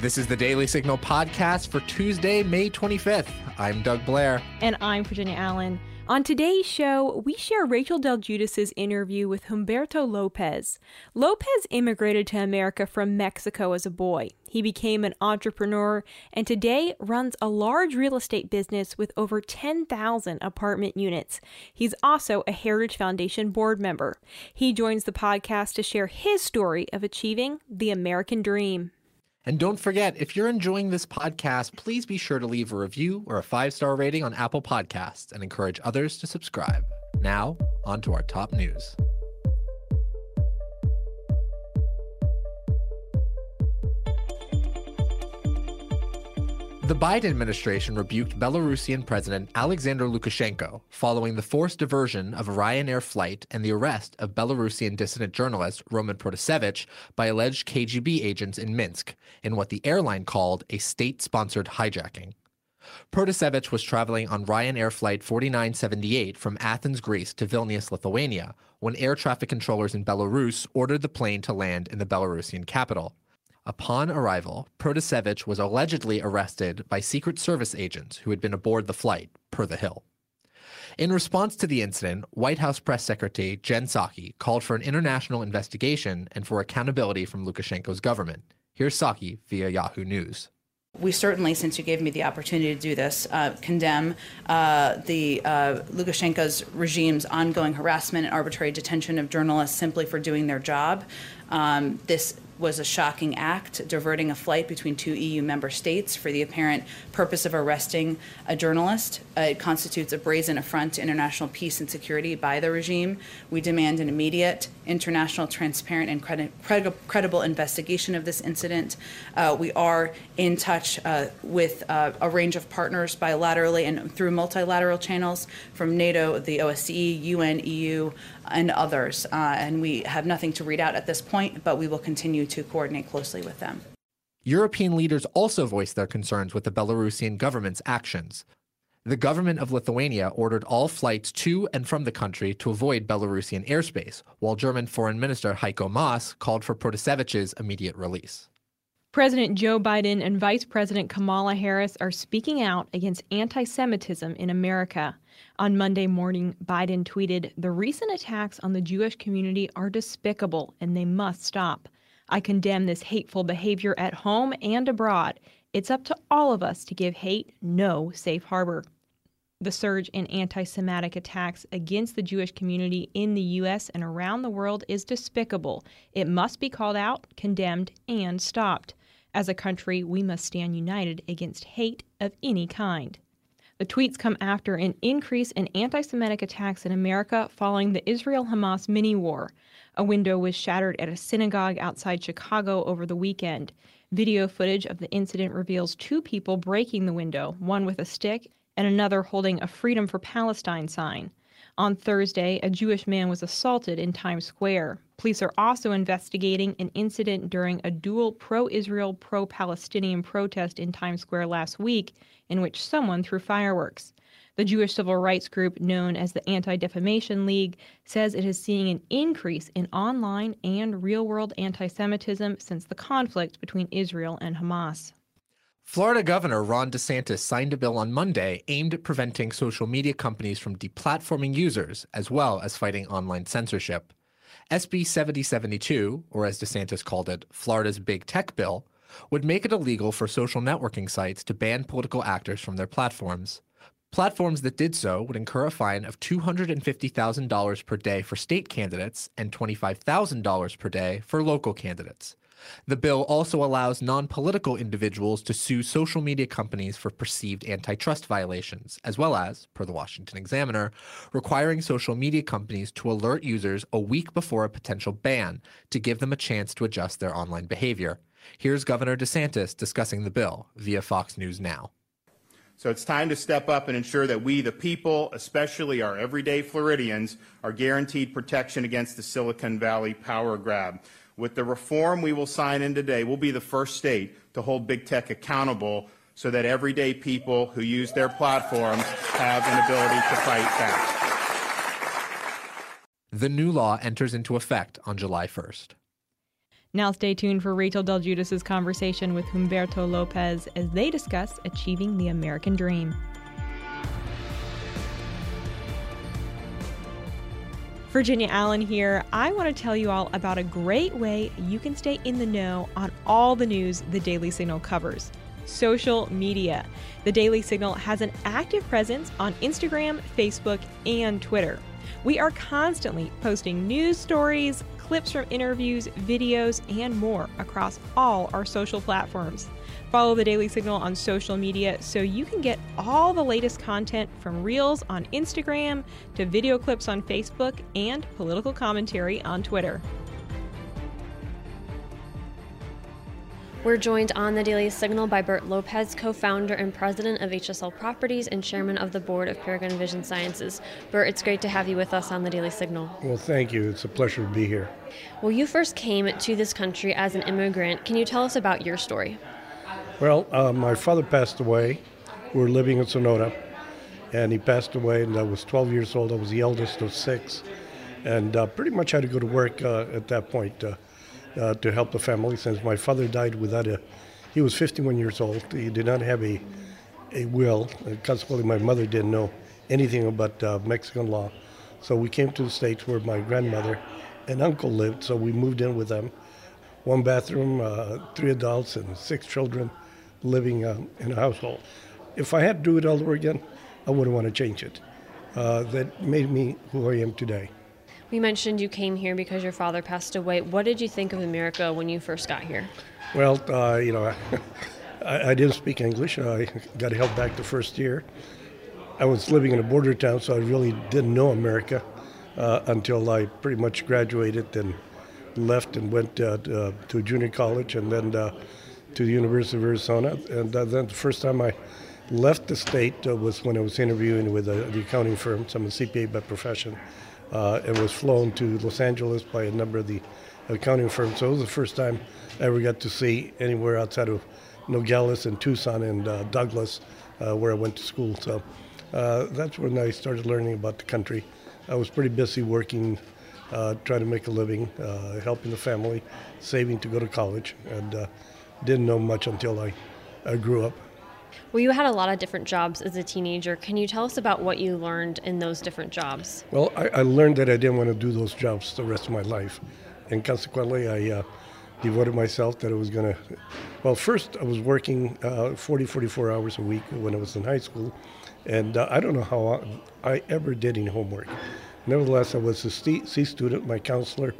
This is the Daily Signal podcast for Tuesday, May 25th. I'm Doug Blair. And I'm Virginia Allen. On today's show, we share Rachel Del Guidice's interview with Humberto Lopez. Lopez immigrated to America from Mexico as a boy. He became an entrepreneur and today runs a large real estate business with over 10,000 apartment units. He's also a Heritage Foundation board member. He joins the podcast to share his story of achieving the American dream. And don't forget, if you're enjoying this podcast, please be sure to leave a review or a five star rating on Apple Podcasts and encourage others to subscribe. Now, on to our top news. The Biden administration rebuked Belarusian President Alexander Lukashenko following the forced diversion of a Ryanair flight and the arrest of Belarusian dissident journalist Roman Protasevich by alleged KGB agents in Minsk in what the airline called a state sponsored hijacking. Protasevich was traveling on Ryanair Flight 4978 from Athens, Greece to Vilnius, Lithuania, when air traffic controllers in Belarus ordered the plane to land in the Belarusian capital. Upon arrival, Protasevich was allegedly arrested by Secret Service agents who had been aboard the flight, per The Hill. In response to the incident, White House Press Secretary Jen Psaki called for an international investigation and for accountability from Lukashenko's government. Here's Psaki via Yahoo News. We certainly, since you gave me the opportunity to do this, uh, condemn uh, the uh, Lukashenko's regime's ongoing harassment and arbitrary detention of journalists simply for doing their job. Um, this was a shocking act, diverting a flight between two EU member states for the apparent purpose of arresting a journalist. Uh, it constitutes a brazen affront to international peace and security by the regime. We demand an immediate, international, transparent, and credi- credi- credible investigation of this incident. Uh, we are in touch uh, with uh, a range of partners bilaterally and through multilateral channels from NATO, the OSCE, UN, EU, and others. Uh, and we have nothing to read out at this point, but we will continue to coordinate closely with them. European leaders also voiced their concerns with the Belarusian government's actions. The government of Lithuania ordered all flights to and from the country to avoid Belarusian airspace, while German Foreign Minister Heiko Maas called for Protasevich's immediate release. President Joe Biden and Vice President Kamala Harris are speaking out against anti Semitism in America. On Monday morning, Biden tweeted The recent attacks on the Jewish community are despicable and they must stop. I condemn this hateful behavior at home and abroad. It's up to all of us to give hate no safe harbor. The surge in anti Semitic attacks against the Jewish community in the U.S. and around the world is despicable. It must be called out, condemned, and stopped. As a country, we must stand united against hate of any kind. The tweets come after an increase in anti Semitic attacks in America following the Israel Hamas mini war. A window was shattered at a synagogue outside Chicago over the weekend. Video footage of the incident reveals two people breaking the window, one with a stick and another holding a Freedom for Palestine sign. On Thursday, a Jewish man was assaulted in Times Square. Police are also investigating an incident during a dual pro Israel, pro Palestinian protest in Times Square last week, in which someone threw fireworks. The Jewish civil rights group known as the Anti Defamation League says it is seeing an increase in online and real world anti Semitism since the conflict between Israel and Hamas. Florida Governor Ron DeSantis signed a bill on Monday aimed at preventing social media companies from deplatforming users as well as fighting online censorship. SB 7072, or as DeSantis called it, Florida's Big Tech Bill, would make it illegal for social networking sites to ban political actors from their platforms. Platforms that did so would incur a fine of $250,000 per day for state candidates and $25,000 per day for local candidates. The bill also allows non political individuals to sue social media companies for perceived antitrust violations, as well as, per the Washington Examiner, requiring social media companies to alert users a week before a potential ban to give them a chance to adjust their online behavior. Here's Governor DeSantis discussing the bill via Fox News Now. So it's time to step up and ensure that we, the people, especially our everyday Floridians, are guaranteed protection against the Silicon Valley power grab. With the reform we will sign in today, we'll be the first state to hold big tech accountable so that everyday people who use their platforms have an ability to fight back. The new law enters into effect on July 1st. Now stay tuned for Rachel Del Guidice's conversation with Humberto Lopez as they discuss achieving the American dream. Virginia Allen here. I want to tell you all about a great way you can stay in the know on all the news the Daily Signal covers social media. The Daily Signal has an active presence on Instagram, Facebook, and Twitter. We are constantly posting news stories, clips from interviews, videos, and more across all our social platforms. Follow the Daily Signal on social media so you can get all the latest content from Reels on Instagram to video clips on Facebook and political commentary on Twitter. We're joined on the Daily Signal by Bert Lopez, co founder and president of HSL Properties and chairman of the board of Paragon Vision Sciences. Bert, it's great to have you with us on the Daily Signal. Well, thank you. It's a pleasure to be here. Well, you first came to this country as an immigrant. Can you tell us about your story? Well, uh, my father passed away. We were living in Sonora, and he passed away, and I was 12 years old. I was the eldest of six, and uh, pretty much had to go to work uh, at that point uh, uh, to help the family since my father died without a. He was 51 years old. He did not have a, a will. Consequently, my mother didn't know anything about uh, Mexican law. So we came to the States where my grandmother and uncle lived, so we moved in with them. One bathroom, three adults, and six children living uh, in a household. If I had to do it all over again, I wouldn't want to change it. Uh, that made me who I am today. We mentioned you came here because your father passed away. What did you think of America when you first got here? Well, uh, you know, I, I, didn't speak English. I got held back the first year. I was living in a border town, so I really didn't know America uh, until I pretty much graduated and left and went uh, to junior college and then uh, to the University of Arizona. And uh, then the first time I left the state uh, was when I was interviewing with uh, the accounting firm. So I'm a CPA by profession. Uh, and was flown to Los Angeles by a number of the accounting firms. So it was the first time I ever got to see anywhere outside of Nogales and Tucson and uh, Douglas, uh, where I went to school. So that's when I started learning about the country. I was pretty busy working, trying to make a living, helping the family, saving to go to college, and didn't know much until I, I grew up. Well, you had a lot of different jobs as a teenager. Can you tell us about what you learned in those different jobs? Well, I, I learned that I didn't want to do those jobs the rest of my life. And consequently, I uh, devoted myself that I was going to. Well, first, I was working uh, 40, 44 hours a week when I was in high school. And uh, I don't know how I, I ever did any homework. Nevertheless, I was a C student. My counselor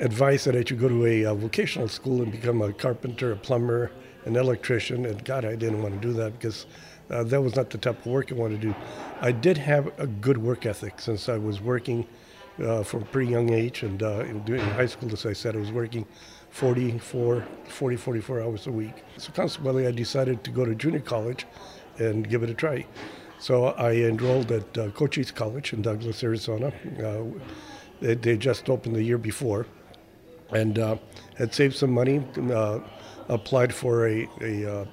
advice that I should go to a, a uh, vocational school and become a carpenter, a plumber, an electrician. And God, I didn't want to do that because uh, that was not the type of work I wanted to do. I did have a good work ethic since I was working uh, from a pretty young age. And uh, in, in high school, as I said, I was working 44, 40, 44 hours a week. So consequently, I decided to go to junior college and give it a try. So I enrolled at uh, Cochise College in Douglas, Arizona. Uh, they, they just opened the year before and uh, had saved some money, uh, applied for a, a, uh,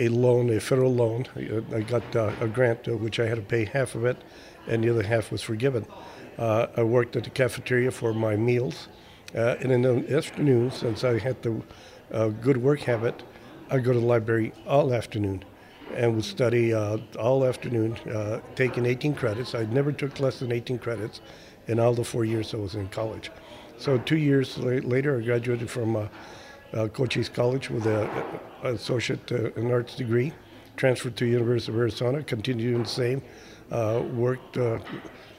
a loan, a federal loan. I got uh, a grant, uh, which I had to pay half of it, and the other half was forgiven. Uh, I worked at the cafeteria for my meals, and in the afternoon, since I had the good work habit, I'd go to the library all afternoon and would study all afternoon, taking 18 credits. I never took less than 18 credits in all the four years I was in college. So two years later, I graduated from uh, uh, Cochise College with an associate uh, in arts degree. Transferred to University of Arizona, continued the same. Uh, worked uh,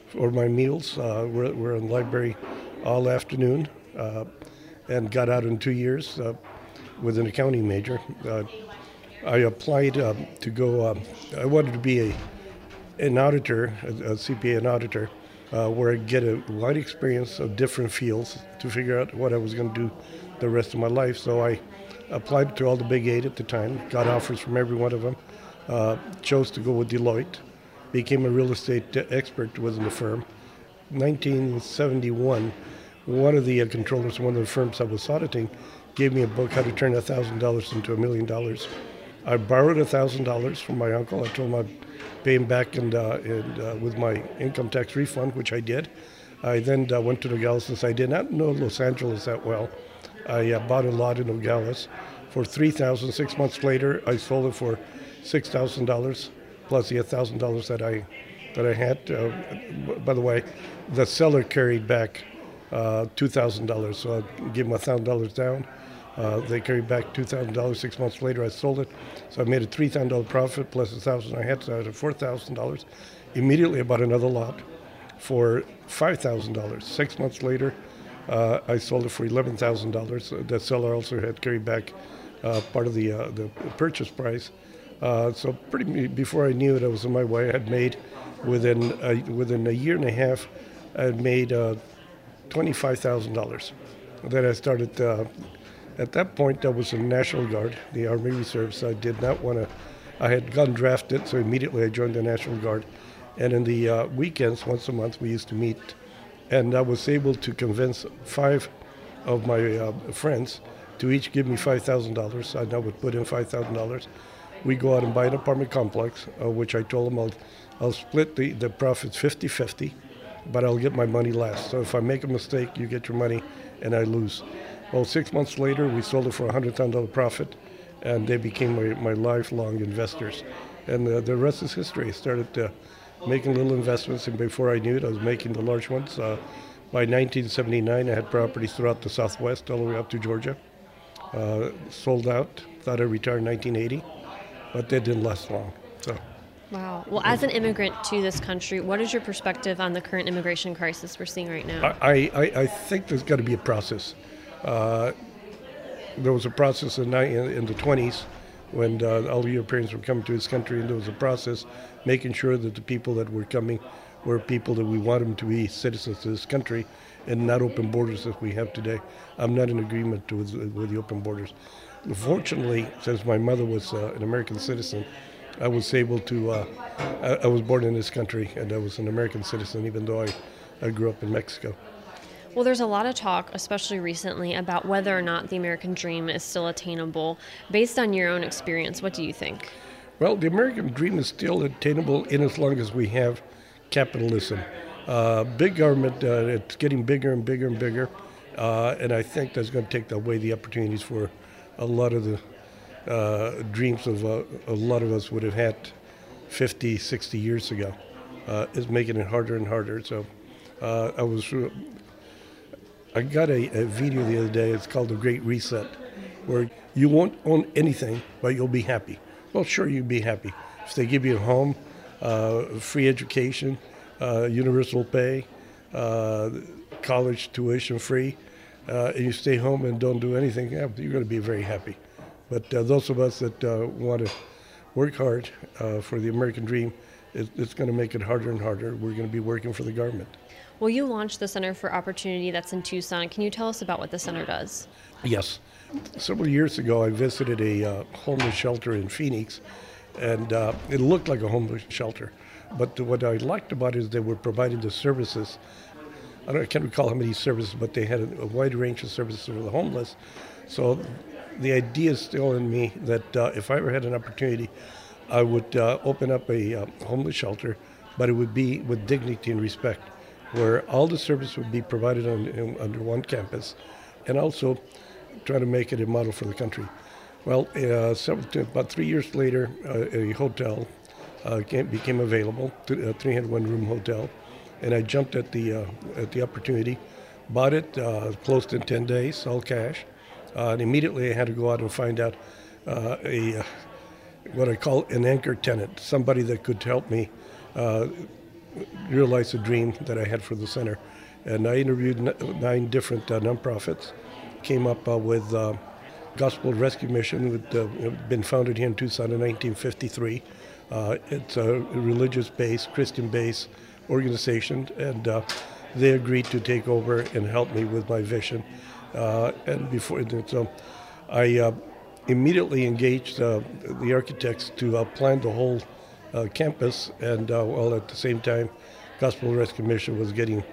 for my meals. Uh, we're, we're, in the library all afternoon, and got out in two years with an accounting major. I applied to go. I wanted to be a an auditor, a, a CPA, an auditor uh, where I get a wide experience of different fields to figure out what I was going to do the rest of my life. So I applied to all the big eight at the time, got offers from every one of them, uh, chose to go with Deloitte, became a real estate expert within the firm. 1971, one of the controllers, one of the firms I was auditing, gave me a book, How to Turn $1,000 into a Million Dollars. I borrowed $1,000 from my uncle. I told him I'd pay him back and, uh, and uh, with my income tax refund, which I did. I then uh, went to Nogales since I did not know Los Angeles that well. I uh, bought a lot in Nogales for three thousand. Six months later, I sold it for six thousand dollars plus the thousand dollars that I that I had. Uh, by the way, the seller carried back uh, two thousand dollars, so I gave thousand dollars down. Uh, they carried back two thousand dollars. Six months later, I sold it, so I made a three thousand dollar profit plus a thousand I had, so I had four thousand dollars. Immediately, I bought another lot for five thousand dollars. Six months later, uh, I sold it for eleven thousand dollars. The seller also had carried back uh, part of the uh, the purchase price. Uh, so pretty before I knew it, I was on my way. I had made within a, within a year and a half, I had made uh, twenty five thousand dollars. Then I started. At that point, I was in National Guard, the Army Reserve. So I did not want to. I had gotten drafted, so immediately I joined the National Guard. And in the uh, weekends, once a month, we used to meet, and I was able to convince five of my uh, friends to each give me five thousand dollars. I now would put in five thousand dollars we go out and buy an apartment complex, uh, which I told them I'll, I'll split the, the profits 50 50, but I'll get my money last. So if I make a mistake, you get your money and I lose. Well, six months later, we sold it for a $100,000 profit, and they became my, my lifelong investors. And uh, the rest is history. I started uh, making little investments, and before I knew it, I was making the large ones. Uh, by 1979, I had properties throughout the Southwest, all the way up to Georgia. Uh, sold out, thought I'd retire in 1980 but that didn't last long. So. Wow. Well, as an immigrant to this country, what is your perspective on the current immigration crisis we're seeing right now? I, I, I think there's got to be a process. Uh, there was a process in, in the 20s when uh, all the Europeans were coming to this country, and there was a process making sure that the people that were coming were people that we want them to be citizens of this country and not open borders as we have today. I'm not in agreement with, with the open borders. Fortunately, since my mother was uh, an American citizen, I was able to. Uh, I, I, was born in this country, and I was an American citizen, even though I, I grew up in Mexico. Well, there's a lot of talk, especially recently, about whether or not the American dream is still attainable. Based on your own experience, what do you think? Well, the American dream is still attainable in as long as we have capitalism. Uh, big government, uh, it's getting bigger and bigger and bigger, uh, and I think that's going to take away the opportunities for a lot of the uh, dreams of uh, a lot of us would have had 50, 60 years ago. Uh, is making it harder and harder. So I was, I got a, a, video the other day. It's called the Great Reset, where you won't own anything, but you'll be happy. Well, sure, you'll be happy if they give you a home, uh, free education, uh, universal pay, college tuition free uh, and you stay home and don't do anything, yeah, you're going to be very happy. But uh, those of us that uh, want to work hard uh, for the American dream, it, it's going to make it harder and harder. We're going to be working for the government. Well, you launched the Center for Opportunity that's in Tucson. Can you tell us about what the center does? Yes. Several years ago, I visited a uh, homeless shelter in Phoenix, and uh, it looked like a homeless shelter. But what I liked about it is they were providing the services I, don't, I can't recall how many services, but they had a, a wide range of services for the homeless. So the idea is still in me that uh, if I ever had an opportunity, I would uh, open up a uh, homeless shelter, but it would be with dignity and respect, where all the service would be provided on, under one campus, and also try to make it a model for the country. Well, uh, several, about three years later, uh, a hotel uh, came, became available, a 301 room hotel and I jumped at the uh, at the opportunity, bought it, uh, closed in 10 days, all cash, uh, and immediately I had to go out and find out a what I call an anchor tenant, somebody that could help me uh, realize the dream that I had for the center. And I interviewed nine different nonprofits, came up with. Gospel Rescue Mission, which uh, been founded here in Tucson in 1953. Uh, it's a religious-based, Christian-based organization, and uh, they agreed to take over and help me with my vision. Uh, and before, so I uh, immediately engaged uh, the architects to uh, plan the whole uh, Uh, campus, and uh, while at the same time, Gospel Rescue Mission was getting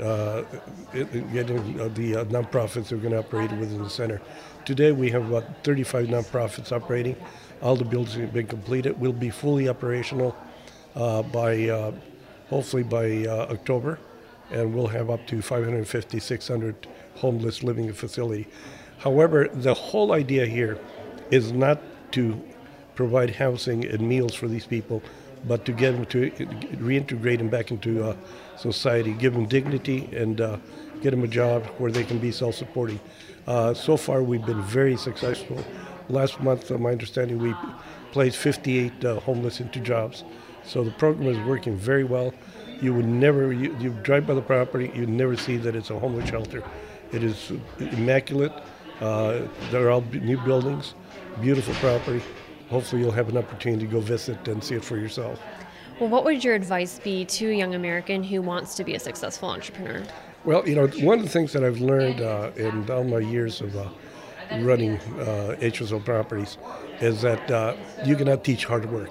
uh, getting the nonprofits that are going to operate within the center. Today we have about 35 nonprofits operating. All the buildings have been completed. We'll be fully operational by hopefully by uh, October, and we'll have up to 550, 600 homeless living facility. However, the whole idea here is not to provide housing and meals for these people, but to get them to reintegrate them back into uh, society, give them dignity, and uh, get them a job where they can be self-supporting. Uh, so far, we've been very successful. Last month, my understanding, we placed 58 uh, homeless into jobs. So the program is working very well. You would never, you, you drive by the property, you'd never see that it's a homeless shelter. It is immaculate. Uh, they're all new buildings, beautiful property. Hopefully, you'll have an opportunity to go visit and see it for yourself. Well, what would your advice be to a young American who wants to be a successful entrepreneur? Well, you know, one of the things that I've learned uh, in all my years of uh, running uh, HSL properties is that uh, you cannot teach hard work.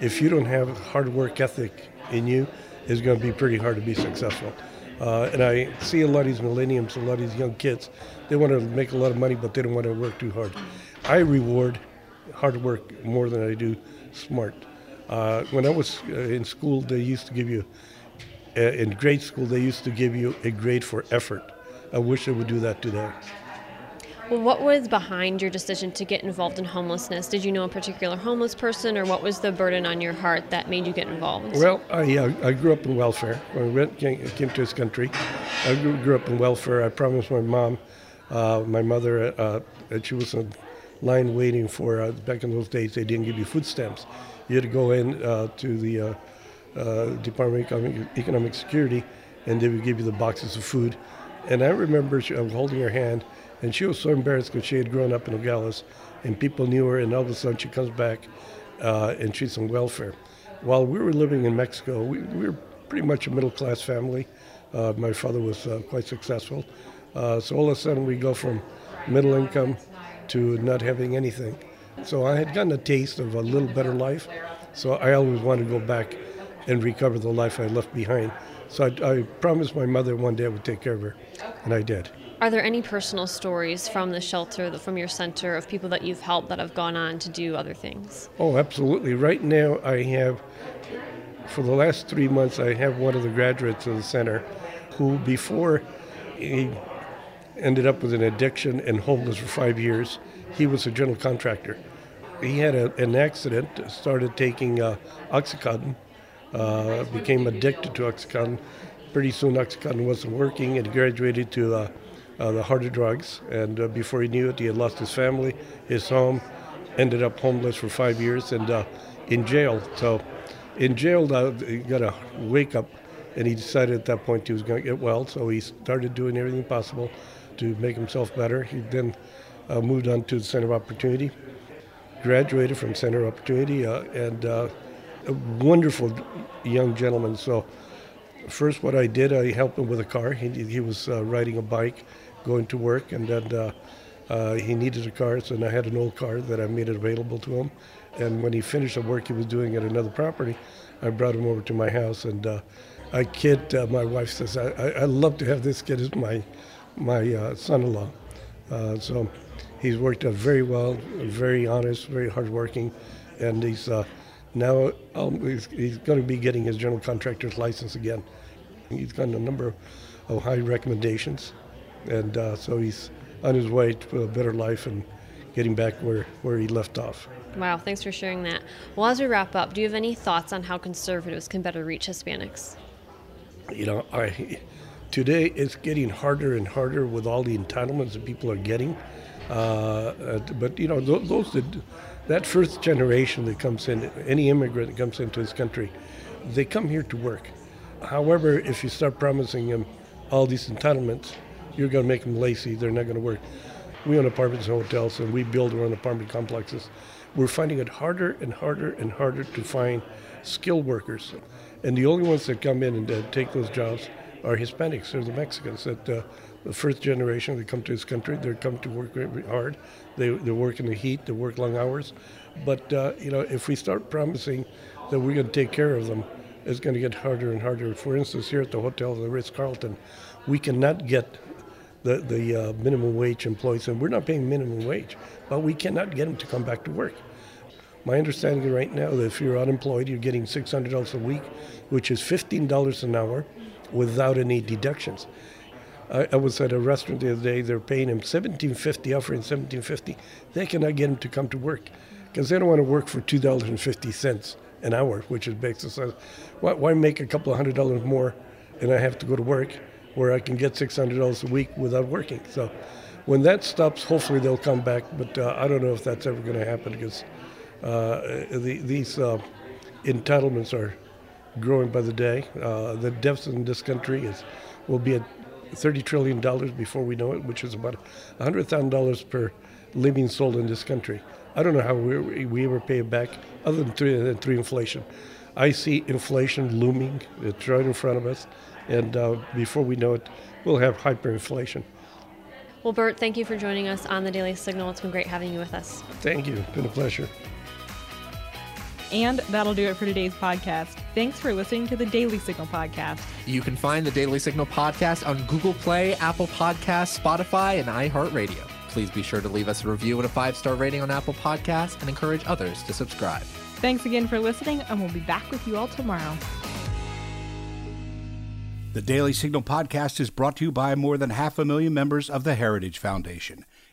If you don't have hard work ethic in you, it's going to be pretty hard to be successful. Uh, and I see a lot of these millenniums, a lot of these young kids, they want to make a lot of money, but they don't want to work too hard. I reward hard work more than I do smart. Uh, when I was uh, in school, they used to give you, uh, in grade school, they used to give you a grade for effort. I wish they would do that today. Well, what was behind your decision to get involved in homelessness? Did you know a particular homeless person, or what was the burden on your heart that made you get involved? Well, I, uh, I grew up in welfare. When I went, came, came to this country, I grew, grew, up in welfare. I promised my mom, uh, my mother, uh, that she was in line waiting for, uh, back in those days, they didn't give you food stamps. You had to go in uh, to the uh, Department of Economic, Security, and they would give you the boxes of food. And I remember she, I was holding her hand, and she was so embarrassed because she had grown up in Nogales and people knew her, and all of a sudden she comes back uh, and she's on welfare. While we were living in Mexico, we, we were pretty much a middle class family. Uh, my father was uh, quite successful. Uh, so all of a sudden we go from middle income to not having anything. So I had gotten a taste of a little better life. So I always wanted to go back and recover the life I left behind. So I, I promised my mother one day I would take care of her, and I did. Are there any personal stories from the shelter, from your center, of people that you've helped that have gone on to do other things? Oh, absolutely. Right now, I have, for the last three months, I have one of the graduates of the center who, before he ended up with an addiction and homeless for five years, he was a general contractor. He had a, an accident, started taking uh, Oxycontin, uh, became addicted to Oxycontin. Pretty soon, Oxycontin wasn't working, and graduated to uh, uh, the harder drugs. And uh, before he knew it, he had lost his family, his home, ended up homeless for five years, and uh, in jail. So, in jail, he got a wake up, and he decided at that point he was going to get well. So he started doing everything possible to make himself better. He then uh, moved on to the Center of Opportunity, graduated from Center of Opportunity, uh, and a wonderful young gentleman. So. First, what I did, I helped him with a car. He, he was riding a bike, going to work, and then uh, uh, he needed a car, so I had an old car that I made it available to him. And when he finished the work he was doing at another property, I brought him over to my house, and uh, I kid uh, my wife says, I, I, I, love to have this kid as my my uh, son-in-law." Uh, so he's worked very well, very honest, very hardworking, and he's now um, he's, he's going to be getting his general contractor's license again. He's gotten a number of high recommendations and uh, so he's on his way to a better life and getting back where, where he left off. Wow, thanks for sharing that. Well, as we wrap up, do you have any thoughts on how conservatives can better reach Hispanics? You know, I today it's getting harder and harder with all the entitlements that people are getting. Uh, but you know, those that that first generation that comes in, any immigrant that comes into this country, they come here to work. However, if you start promising them all these entitlements, you're going to make them lazy. They're not going to work. We own apartments and hotels, and we build our own apartment complexes. We're finding it harder and harder and harder to find skilled workers. And the only ones that come in and uh, take those jobs are Hispanics. They're the Mexicans. That uh, the first generation that come to this country, they come to work very hard. They, they work in the heat. They work long hours. But uh, you know, if we start promising that we're going to take care of them, it's going to get harder and harder. For instance, here at the hotel, the Ritz Carlton, we cannot get the, the uh, minimum wage employees, and we're not paying minimum wage, but we cannot get them to come back to work. My understanding right now that if you're unemployed, you're getting $600 a week, which is $15 an hour without any deductions. I, I was at a restaurant the other day. They're paying him seventeen fifty, offering seventeen fifty. They cannot get him to come to work because they don't want to work for two dollars and fifty cents an hour, which is basic. So why, why make a couple of hundred dollars more, and I have to go to work where I can get six hundred dollars a week without working? So when that stops, hopefully they'll come back. But uh, I don't know if that's ever going to happen because uh, the, these uh, entitlements are growing by the day. Uh, the deficit in this country is will be at thirty trillion dollars before we know it, which is about hundred thousand dollars per living soul in this country. I don't know how we, we ever pay it back, other than through, through inflation. I see inflation looming; it's right in front of us, and uh, before we know it, we'll have hyperinflation. Well, Bert, thank you for joining us on the Daily Signal. It's been great having you with us. Thank you. It's been a pleasure. And that'll do it for today's podcast. Thanks for listening to the Daily Signal podcast. You can find the Daily Signal podcast on Google Play, Apple Podcasts, Spotify, and iHeartRadio. Please be sure to leave us a review and a five star rating on Apple Podcasts and encourage others to subscribe. Thanks again for listening, and we'll be back with you all tomorrow. The Daily Signal podcast is brought to you by more than half a million members of the Heritage Foundation.